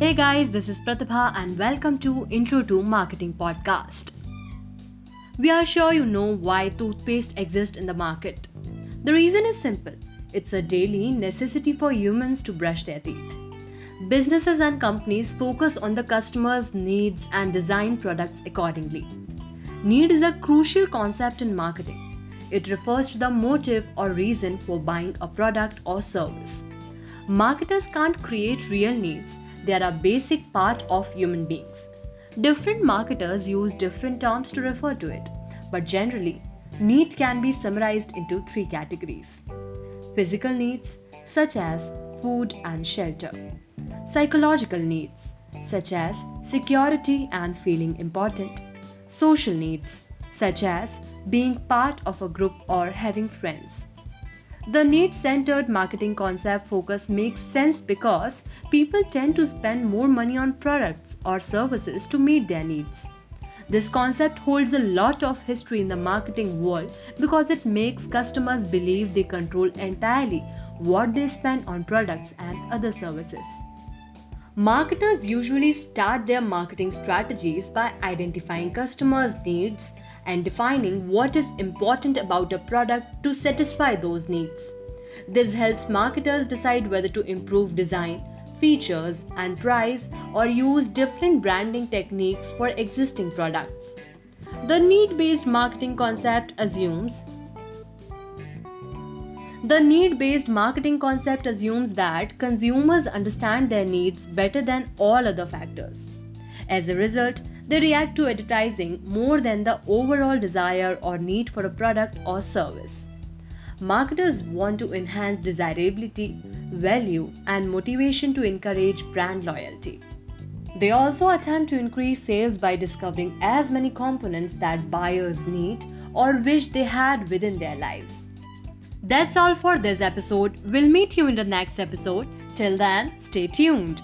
Hey guys, this is Pratibha and welcome to Intro to Marketing podcast. We are sure you know why toothpaste exists in the market. The reason is simple. It's a daily necessity for humans to brush their teeth. Businesses and companies focus on the customer's needs and design products accordingly. Need is a crucial concept in marketing. It refers to the motive or reason for buying a product or service. Marketers can't create real needs, they are a basic part of human beings. Different marketers use different terms to refer to it, but generally, need can be summarized into three categories. Physical needs, such as food and shelter, psychological needs, such as security and feeling important, social needs, such as being part of a group or having friends the need centered marketing concept focus makes sense because people tend to spend more money on products or services to meet their needs. This concept holds a lot of history in the marketing world because it makes customers believe they control entirely what they spend on products and other services. Marketers usually start their marketing strategies by identifying customers' needs and defining what is important about a product to satisfy those needs. This helps marketers decide whether to improve design, features, and price or use different branding techniques for existing products. The need based marketing concept assumes the need based marketing concept assumes that consumers understand their needs better than all other factors. As a result, they react to advertising more than the overall desire or need for a product or service. Marketers want to enhance desirability, value, and motivation to encourage brand loyalty. They also attempt to increase sales by discovering as many components that buyers need or wish they had within their lives. That's all for this episode. We'll meet you in the next episode. Till then, stay tuned.